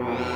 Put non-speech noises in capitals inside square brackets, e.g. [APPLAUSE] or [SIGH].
Oh. [SIGHS] [SIGHS]